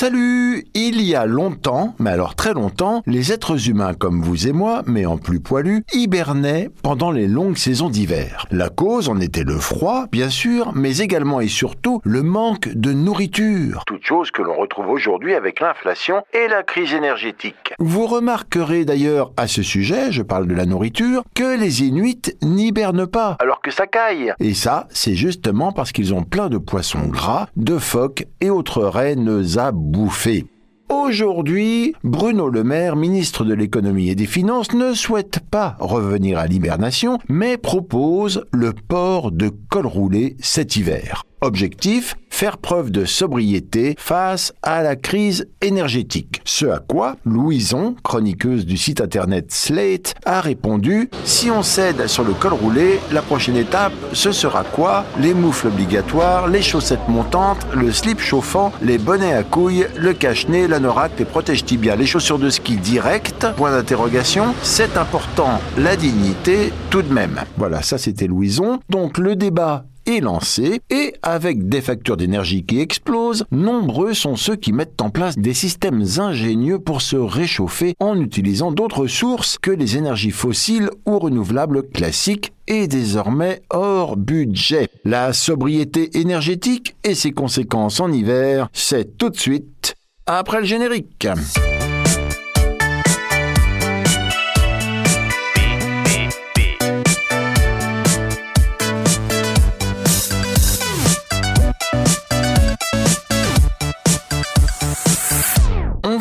Salut Il y a longtemps, mais alors très longtemps, les êtres humains comme vous et moi, mais en plus poilus, hibernaient pendant les longues saisons d'hiver. La cause en était le froid, bien sûr, mais également et surtout le manque de nourriture. Toute chose que l'on retrouve aujourd'hui avec l'inflation et la crise énergétique. Vous remarquerez d'ailleurs à ce sujet, je parle de la nourriture, que les Inuits n'hibernent pas, alors que ça caille. Et ça, c'est justement parce qu'ils ont plein de poissons gras, de phoques et autres rennes à Aujourd'hui, Bruno Le Maire, ministre de l'économie et des finances, ne souhaite pas revenir à l'hibernation, mais propose le port de col roulé cet hiver. Objectif faire preuve de sobriété face à la crise énergétique. Ce à quoi Louison, chroniqueuse du site internet Slate, a répondu Si on cède sur le col roulé, la prochaine étape, ce sera quoi? Les moufles obligatoires, les chaussettes montantes, le slip chauffant, les bonnets à couilles, le cache-nez, l'anorak, les protège tibias, les chaussures de ski direct? Point d'interrogation. C'est important, la dignité tout de même. Voilà, ça c'était Louison. Donc le débat lancé et avec des factures d'énergie qui explosent, nombreux sont ceux qui mettent en place des systèmes ingénieux pour se réchauffer en utilisant d'autres sources que les énergies fossiles ou renouvelables classiques et désormais hors budget. La sobriété énergétique et ses conséquences en hiver, c'est tout de suite après le générique.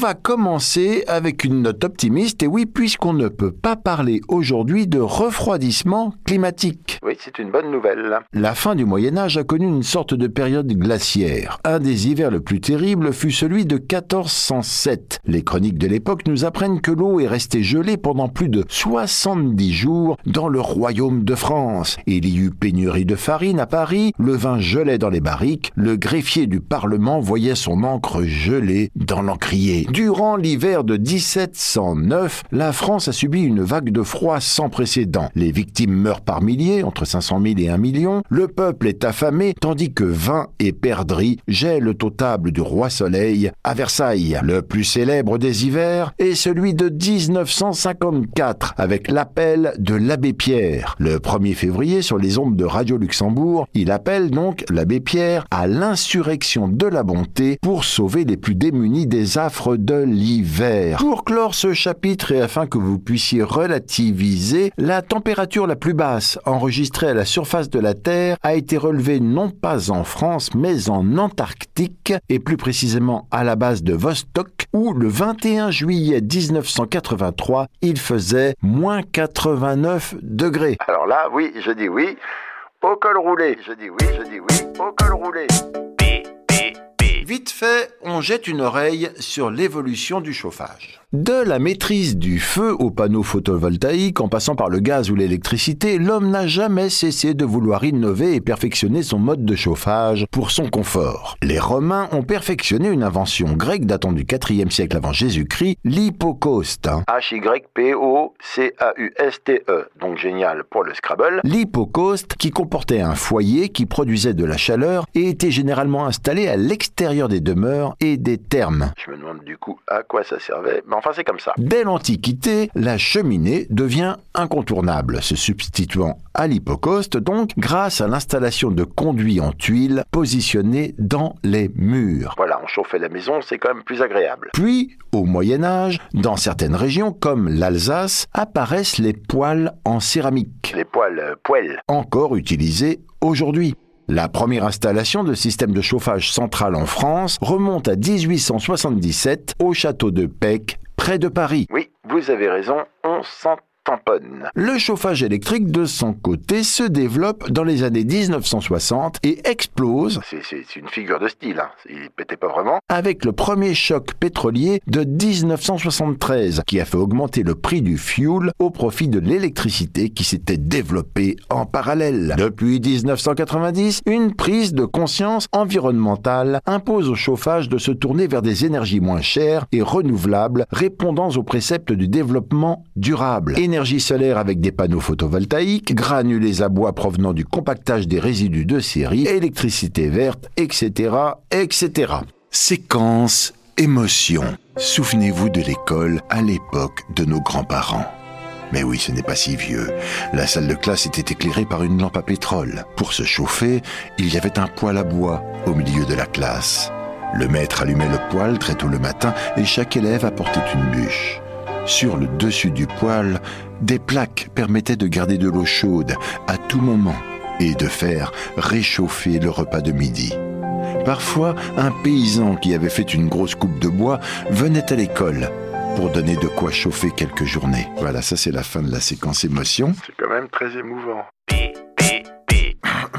Va commencer avec une note optimiste, et oui, puisqu'on ne peut pas parler aujourd'hui de refroidissement climatique. Oui, c'est une bonne nouvelle. La fin du Moyen Âge a connu une sorte de période glaciaire. Un des hivers le plus terrible fut celui de 1407. Les chroniques de l'époque nous apprennent que l'eau est restée gelée pendant plus de 70 jours dans le royaume de France. Il y eut pénurie de farine à Paris, le vin gelait dans les barriques, le greffier du Parlement voyait son encre gelée dans l'encrier. Durant l'hiver de 1709, la France a subi une vague de froid sans précédent. Les victimes meurent par milliers, entre 500 000 et 1 million. Le peuple est affamé, tandis que vin et perdrix gèlent au table du roi Soleil à Versailles. Le plus célèbre des hivers est celui de 1954, avec l'appel de l'abbé Pierre. Le 1er février, sur les ondes de Radio Luxembourg, il appelle donc l'abbé Pierre à l'insurrection de la bonté pour sauver les plus démunis des affres l'hiver. Pour clore ce chapitre et afin que vous puissiez relativiser, la température la plus basse enregistrée à la surface de la Terre a été relevée non pas en France mais en Antarctique et plus précisément à la base de Vostok où le 21 juillet 1983 il faisait moins 89 degrés. Alors là, oui, je dis oui. Au col roulé. Je dis oui, je dis oui. Au col roulé. Vite fait, on jette une oreille sur l'évolution du chauffage. De la maîtrise du feu aux panneaux photovoltaïques en passant par le gaz ou l'électricité, l'homme n'a jamais cessé de vouloir innover et perfectionner son mode de chauffage pour son confort. Les Romains ont perfectionné une invention grecque datant du 4e siècle avant Jésus-Christ, l'hypocauste. H-Y-P-O-C-A-U-S-T-E, donc génial pour le Scrabble. L'hypocauste qui comportait un foyer qui produisait de la chaleur et était généralement installé à l'extérieur des demeures et des thermes. Je me demande du coup à quoi ça servait enfin c'est comme ça. Dès l'Antiquité, la cheminée devient incontournable, se substituant à l'hypocauste donc grâce à l'installation de conduits en tuiles positionnés dans les murs. Voilà, on chauffait la maison, c'est quand même plus agréable. Puis, au Moyen Âge, dans certaines régions comme l'Alsace, apparaissent les poêles en céramique. Les poêles euh, poêles. Encore utilisés aujourd'hui. La première installation de système de chauffage central en France remonte à 1877 au château de Pec, Oui, vous avez raison, on s'en tamponne. Le chauffage électrique, de son côté, se développe dans les années 1960 et explose. C'est une figure de style, hein. il pétait pas vraiment. Avec le premier choc pétrolier de 1973, qui a fait augmenter le prix du fuel au profit de l'électricité qui s'était développée en parallèle. Depuis 1990, une prise de conscience environnementale impose au chauffage de se tourner vers des énergies moins chères et renouvelables, répondant aux préceptes du développement durable énergie solaire avec des panneaux photovoltaïques, granulés à bois provenant du compactage des résidus de série, électricité verte, etc., etc. Séquence Émotion. Souvenez-vous de l'école à l'époque de nos grands-parents. Mais oui, ce n'est pas si vieux. La salle de classe était éclairée par une lampe à pétrole. Pour se chauffer, il y avait un poêle à bois au milieu de la classe. Le maître allumait le poêle très tôt le matin et chaque élève apportait une bûche. Sur le dessus du poêle, des plaques permettaient de garder de l'eau chaude à tout moment et de faire réchauffer le repas de midi. Parfois, un paysan qui avait fait une grosse coupe de bois venait à l'école pour donner de quoi chauffer quelques journées. Voilà, ça c'est la fin de la séquence émotion. C'est quand même très émouvant.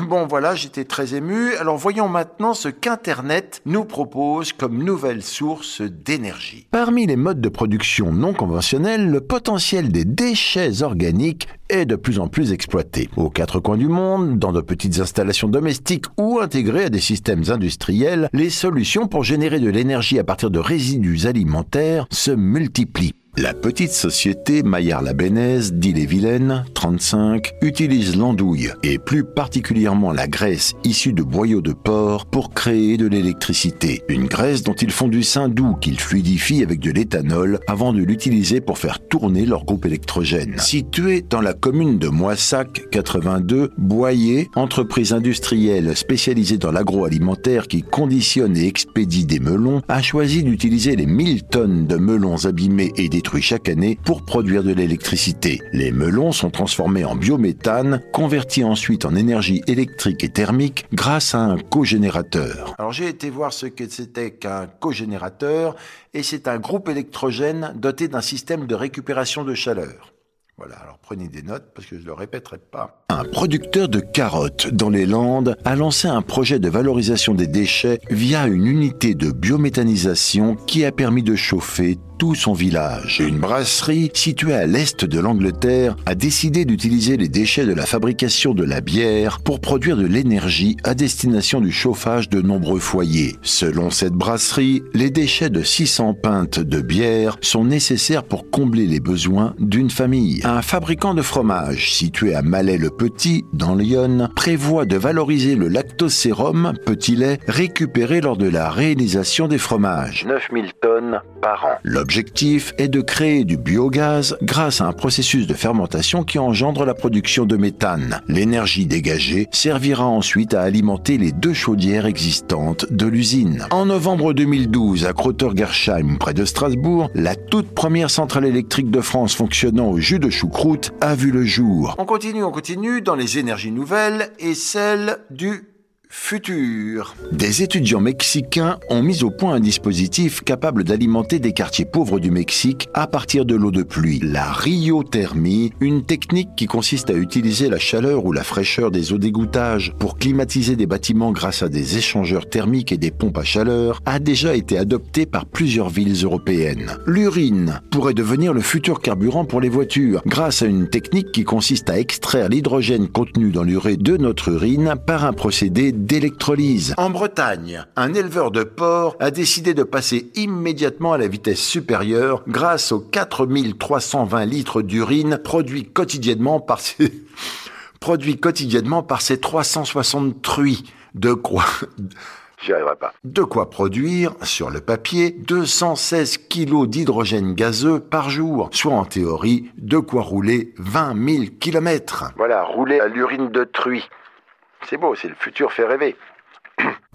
Bon voilà, j'étais très ému. Alors voyons maintenant ce qu'Internet nous propose comme nouvelle source d'énergie. Parmi les modes de production non conventionnels, le potentiel des déchets organiques est de plus en plus exploité. Aux quatre coins du monde, dans de petites installations domestiques ou intégrées à des systèmes industriels, les solutions pour générer de l'énergie à partir de résidus alimentaires se multiplient. La petite société Maillard-la-Bénaise d'Ille-et-Vilaine, 35, utilise l'andouille et plus particulièrement la graisse issue de boyaux de porc pour créer de l'électricité. Une graisse dont ils font du doux qu'ils fluidifient avec de l'éthanol avant de l'utiliser pour faire tourner leur groupe électrogène. Situé dans la commune de Moissac, 82, Boyer, entreprise industrielle spécialisée dans l'agroalimentaire qui conditionne et expédie des melons, a choisi d'utiliser les 1000 tonnes de melons abîmés et chaque année pour produire de l'électricité. Les melons sont transformés en biométhane, convertis ensuite en énergie électrique et thermique grâce à un cogénérateur. Alors j'ai été voir ce que c'était qu'un cogénérateur et c'est un groupe électrogène doté d'un système de récupération de chaleur. Voilà, alors prenez des notes parce que je ne le répéterai pas. Un producteur de carottes dans les Landes a lancé un projet de valorisation des déchets via une unité de biométhanisation qui a permis de chauffer tout son village. Une brasserie située à l'est de l'Angleterre a décidé d'utiliser les déchets de la fabrication de la bière pour produire de l'énergie à destination du chauffage de nombreux foyers. Selon cette brasserie, les déchets de 600 pintes de bière sont nécessaires pour combler les besoins d'une famille. Un fabricant de fromage situé à Malais-le-Petit, dans Lyon, prévoit de valoriser le lactosérum, petit lait, récupéré lors de la réalisation des fromages. 9000 tonnes par an. L'objectif est de créer du biogaz grâce à un processus de fermentation qui engendre la production de méthane. L'énergie dégagée servira ensuite à alimenter les deux chaudières existantes de l'usine. En novembre 2012, à Krotter-Gersheim, près de Strasbourg, la toute première centrale électrique de France fonctionnant au jus de choucroute a vu le jour. On continue, on continue dans les énergies nouvelles et celle du futur. Des étudiants mexicains ont mis au point un dispositif capable d'alimenter des quartiers pauvres du Mexique à partir de l'eau de pluie, la ryothermie, une technique qui consiste à utiliser la chaleur ou la fraîcheur des eaux d'égouttage pour climatiser des bâtiments grâce à des échangeurs thermiques et des pompes à chaleur, a déjà été adoptée par plusieurs villes européennes. L'urine pourrait devenir le futur carburant pour les voitures grâce à une technique qui consiste à extraire l'hydrogène contenu dans l'urée de notre urine par un procédé d'électrolyse. En Bretagne, un éleveur de porc a décidé de passer immédiatement à la vitesse supérieure grâce aux 4320 litres d'urine produits quotidiennement par ses, produits quotidiennement par ses 360 truies. De quoi J'y arriverai pas. De quoi produire, sur le papier, 216 kilos d'hydrogène gazeux par jour, soit en théorie de quoi rouler 20 000 kilomètres. Voilà, rouler à l'urine de truie. C'est beau, c'est le futur fait rêver.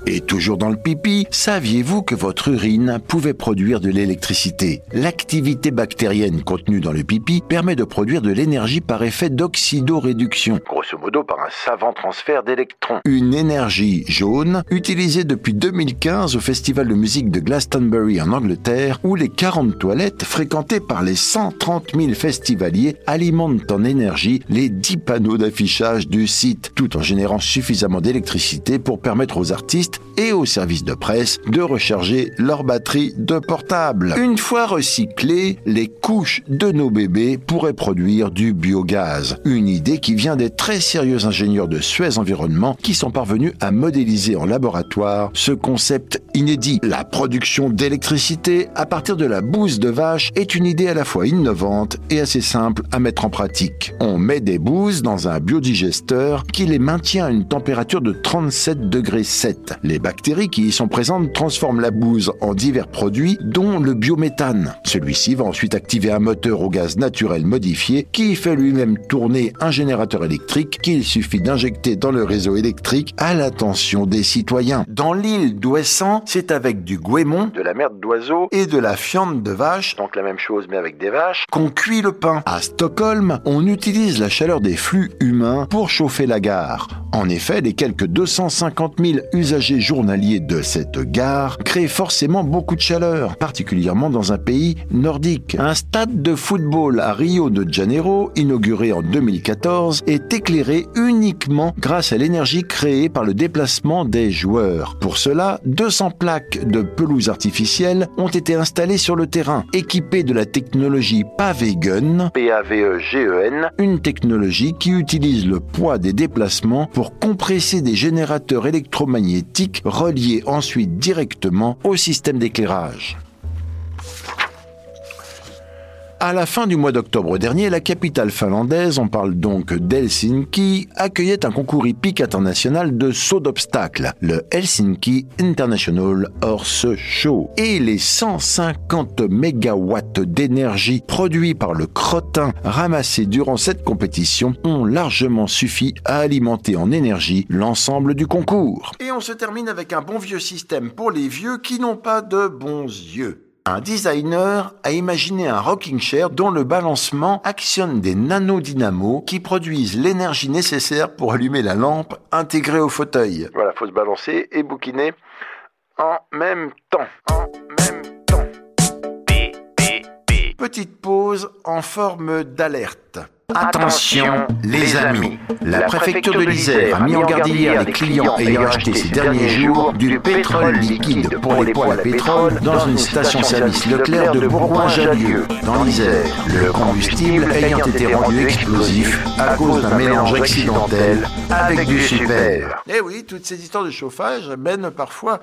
Et toujours dans le pipi, saviez-vous que votre urine pouvait produire de l'électricité? L'activité bactérienne contenue dans le pipi permet de produire de l'énergie par effet d'oxydoréduction. Grosso modo par un savant transfert d'électrons. Une énergie jaune utilisée depuis 2015 au festival de musique de Glastonbury en Angleterre où les 40 toilettes fréquentées par les 130 000 festivaliers alimentent en énergie les 10 panneaux d'affichage du site tout en générant suffisamment d'électricité pour permettre aux artistes et aux services de presse de recharger leur batterie de portable. Une fois recyclées, les couches de nos bébés pourraient produire du biogaz. Une idée qui vient des très sérieux ingénieurs de Suez Environnement qui sont parvenus à modéliser en laboratoire ce concept inédit. La production d'électricité à partir de la bouse de vache est une idée à la fois innovante et assez simple à mettre en pratique. On met des bouses dans un biodigesteur qui les maintient à une température de 37 degrés 7. Les bactéries qui y sont présentes transforment la bouse en divers produits, dont le biométhane. Celui-ci va ensuite activer un moteur au gaz naturel modifié qui fait lui-même tourner un générateur électrique qu'il suffit d'injecter dans le réseau électrique à l'attention des citoyens. Dans l'île d'Ouessant, c'est avec du goémon, De la merde d'oiseau, et de la fiente de vache donc la même chose mais avec des vaches. qu'on cuit le pain. À Stockholm, on utilise la chaleur des flux humains pour chauffer la gare. En effet, les quelques 250 000 usagers journaliers de cette gare créent forcément beaucoup de chaleur, particulièrement dans un pays nordique. Un stade de football à Rio de Janeiro, inauguré en 2014, est éclairé uniquement grâce à l'énergie créée par le déplacement des joueurs. Pour cela, 200 plaques de pelouse artificielle ont été installées sur le terrain, équipées de la technologie Pavegen, P-A-V-E-G-E-N. une technologie qui utilise le poids des déplacements compresser des générateurs électromagnétiques reliés ensuite directement au système d'éclairage. À la fin du mois d'octobre dernier, la capitale finlandaise, on parle donc d'Helsinki, accueillait un concours hippique international de saut d'obstacles, le Helsinki International Horse Show. Et les 150 mégawatts d'énergie produits par le crottin ramassés durant cette compétition ont largement suffi à alimenter en énergie l'ensemble du concours. Et on se termine avec un bon vieux système pour les vieux qui n'ont pas de bons yeux. Un designer a imaginé un rocking chair dont le balancement actionne des nanodynamos qui produisent l'énergie nécessaire pour allumer la lampe intégrée au fauteuil. Voilà, faut se balancer et bouquiner en même temps. En même temps. Petite pause en forme d'alerte. Attention, les amis, la préfecture de l'Isère a mis en garde hier les clients ayant acheté ces derniers jours du pétrole liquide pour les poêles à pétrole dans une station-service Leclerc de Bourgoin-Jallieu, dans l'Isère. Le combustible ayant été rendu explosif à cause d'un mélange accidentel avec du super. Eh oui, toutes ces histoires de chauffage mènent parfois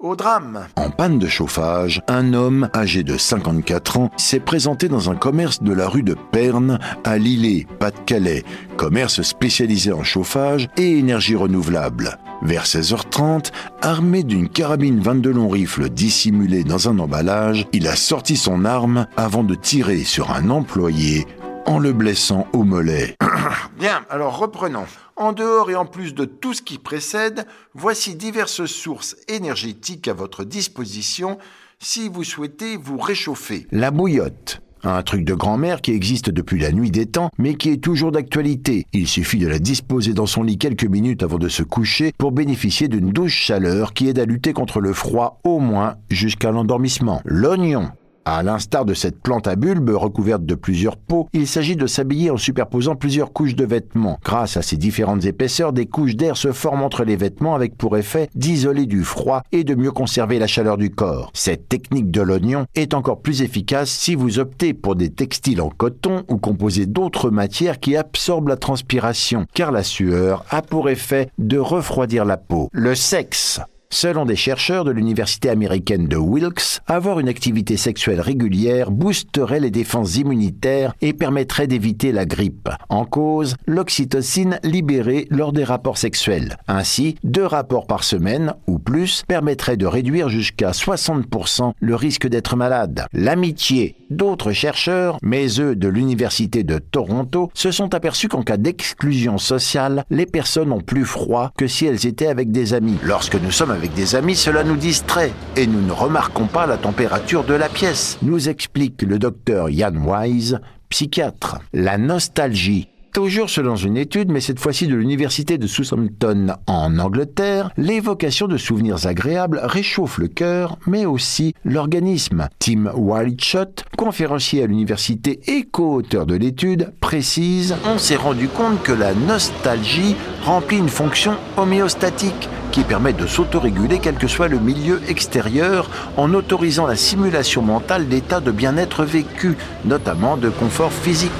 au drame. En panne de chauffage, un homme âgé de 54 ans s'est présenté dans un commerce de la rue de Perne à Lillé, Pas-de-Calais, commerce spécialisé en chauffage et énergie renouvelable. Vers 16h30, armé d'une carabine 22 long rifle dissimulée dans un emballage, il a sorti son arme avant de tirer sur un employé en le blessant au mollet. Bien, alors reprenons. En dehors et en plus de tout ce qui précède, voici diverses sources énergétiques à votre disposition si vous souhaitez vous réchauffer. La bouillotte. Un truc de grand-mère qui existe depuis la nuit des temps, mais qui est toujours d'actualité. Il suffit de la disposer dans son lit quelques minutes avant de se coucher pour bénéficier d'une douce chaleur qui aide à lutter contre le froid au moins jusqu'à l'endormissement. L'oignon. À l'instar de cette plante à bulbe recouverte de plusieurs peaux, il s'agit de s'habiller en superposant plusieurs couches de vêtements. Grâce à ces différentes épaisseurs, des couches d'air se forment entre les vêtements avec pour effet d'isoler du froid et de mieux conserver la chaleur du corps. Cette technique de l'oignon est encore plus efficace si vous optez pour des textiles en coton ou composés d'autres matières qui absorbent la transpiration, car la sueur a pour effet de refroidir la peau. Le sexe. Selon des chercheurs de l'université américaine de Wilkes, avoir une activité sexuelle régulière boosterait les défenses immunitaires et permettrait d'éviter la grippe. En cause, l'oxytocine libérée lors des rapports sexuels. Ainsi, deux rapports par semaine ou plus permettraient de réduire jusqu'à 60% le risque d'être malade. L'amitié. D'autres chercheurs, mais eux de l'université de Toronto, se sont aperçus qu'en cas d'exclusion sociale, les personnes ont plus froid que si elles étaient avec des amis. Lorsque nous sommes des amis, cela nous distrait et nous ne remarquons pas la température de la pièce, nous explique le docteur Ian Wise, psychiatre. La nostalgie. Toujours selon une étude, mais cette fois-ci de l'université de Southampton en Angleterre, l'évocation de souvenirs agréables réchauffe le cœur, mais aussi l'organisme. Tim Wildshot, conférencier à l'université et co-auteur de l'étude, précise On s'est rendu compte que la nostalgie remplit une fonction homéostatique qui permet de s'autoréguler quel que soit le milieu extérieur en autorisant la simulation mentale d'états de bien-être vécu, notamment de confort physique.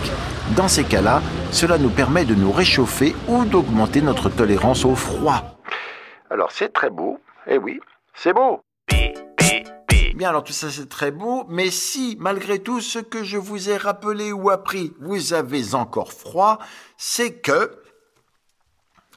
Dans ces cas-là, cela nous permet de nous réchauffer ou d'augmenter notre tolérance au froid. Alors c'est très beau. Eh oui, c'est beau. Bien, alors tout ça c'est très beau, mais si, malgré tout ce que je vous ai rappelé ou appris, vous avez encore froid, c'est que...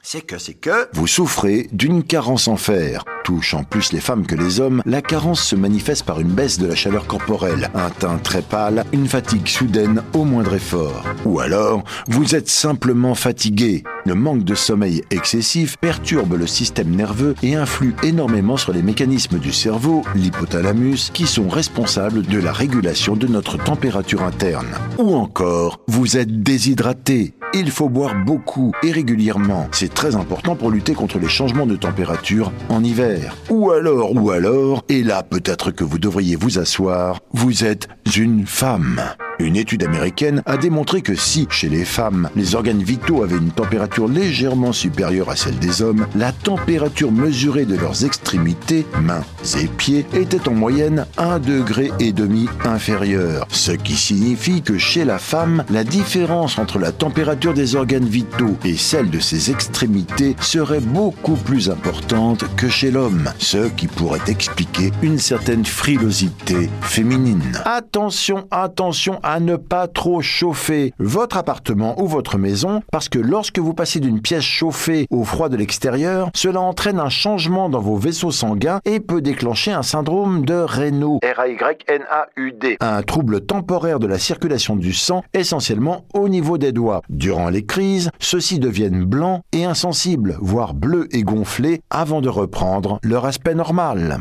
C'est que, c'est que... Vous souffrez d'une carence en fer. Touchent plus les femmes que les hommes, la carence se manifeste par une baisse de la chaleur corporelle, un teint très pâle, une fatigue soudaine au moindre effort. Ou alors, vous êtes simplement fatigué. Le manque de sommeil excessif perturbe le système nerveux et influe énormément sur les mécanismes du cerveau, l'hypothalamus, qui sont responsables de la régulation de notre température interne. Ou encore, vous êtes déshydraté. Il faut boire beaucoup et régulièrement. C'est très important pour lutter contre les changements de température en hiver. Ou alors, ou alors, et là peut-être que vous devriez vous asseoir, vous êtes une femme. Une étude américaine a démontré que si, chez les femmes, les organes vitaux avaient une température légèrement supérieure à celle des hommes, la température mesurée de leurs extrémités, mains et pieds, était en moyenne un degré et demi inférieure. Ce qui signifie que chez la femme, la différence entre la température des organes vitaux et celle de ses extrémités serait beaucoup plus importante que chez l'homme, ce qui pourrait expliquer une certaine frilosité féminine. Attention, attention à ne pas trop chauffer votre appartement ou votre maison parce que lorsque vous passez d'une pièce chauffée au froid de l'extérieur, cela entraîne un changement dans vos vaisseaux sanguins et peut déclencher un syndrome de Raynaud. R-A-Y-N-A-U-D. Un trouble temporaire de la circulation du sang, essentiellement au niveau des doigts. Durant les crises, ceux-ci deviennent blancs et insensibles, voire bleus et gonflés, avant de reprendre leur aspect normal.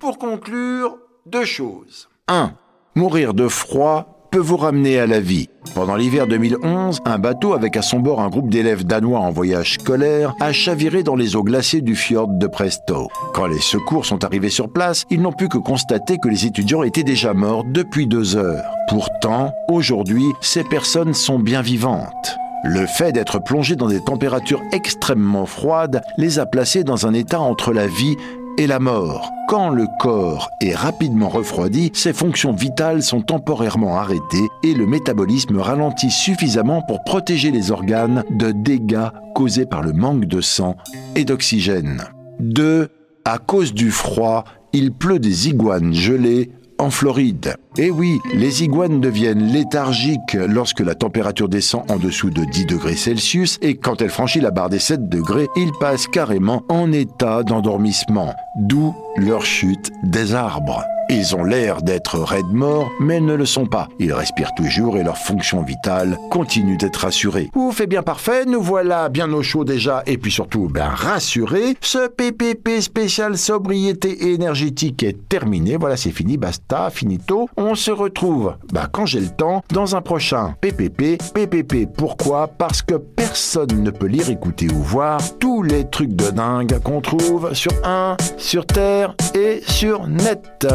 Pour conclure, deux choses. 1. Mourir de froid peut vous ramener à la vie. Pendant l'hiver 2011, un bateau avec à son bord un groupe d'élèves danois en voyage scolaire a chaviré dans les eaux glacées du fjord de Presto. Quand les secours sont arrivés sur place, ils n'ont pu que constater que les étudiants étaient déjà morts depuis deux heures. Pourtant, aujourd'hui, ces personnes sont bien vivantes. Le fait d'être plongés dans des températures extrêmement froides les a placés dans un état entre la vie et la mort. Quand le corps est rapidement refroidi, ses fonctions vitales sont temporairement arrêtées et le métabolisme ralentit suffisamment pour protéger les organes de dégâts causés par le manque de sang et d'oxygène. 2. À cause du froid, il pleut des iguanes gelées en Floride. Et oui, les iguanes deviennent léthargiques lorsque la température descend en dessous de 10 degrés Celsius et quand elle franchit la barre des 7 degrés, ils passent carrément en état d'endormissement, d'où leur chute des arbres. Ils ont l'air d'être raides morts, mais ne le sont pas. Ils respirent toujours et leur fonction vitale continue d'être assurée. Ouf, et bien parfait, nous voilà bien au chaud déjà et puis surtout bien rassurés. Ce PPP spécial sobriété énergétique est terminé. Voilà, c'est fini, basta, finito. On se retrouve, bah, quand j'ai le temps, dans un prochain PPP. PPP, pourquoi? Parce que personne ne peut lire, écouter ou voir tous les trucs de dingue qu'on trouve sur un, sur Terre et sur Net.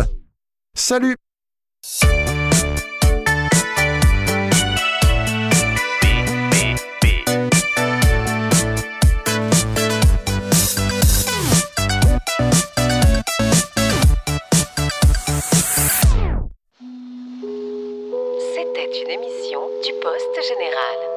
Salut C'était une émission du Poste Général.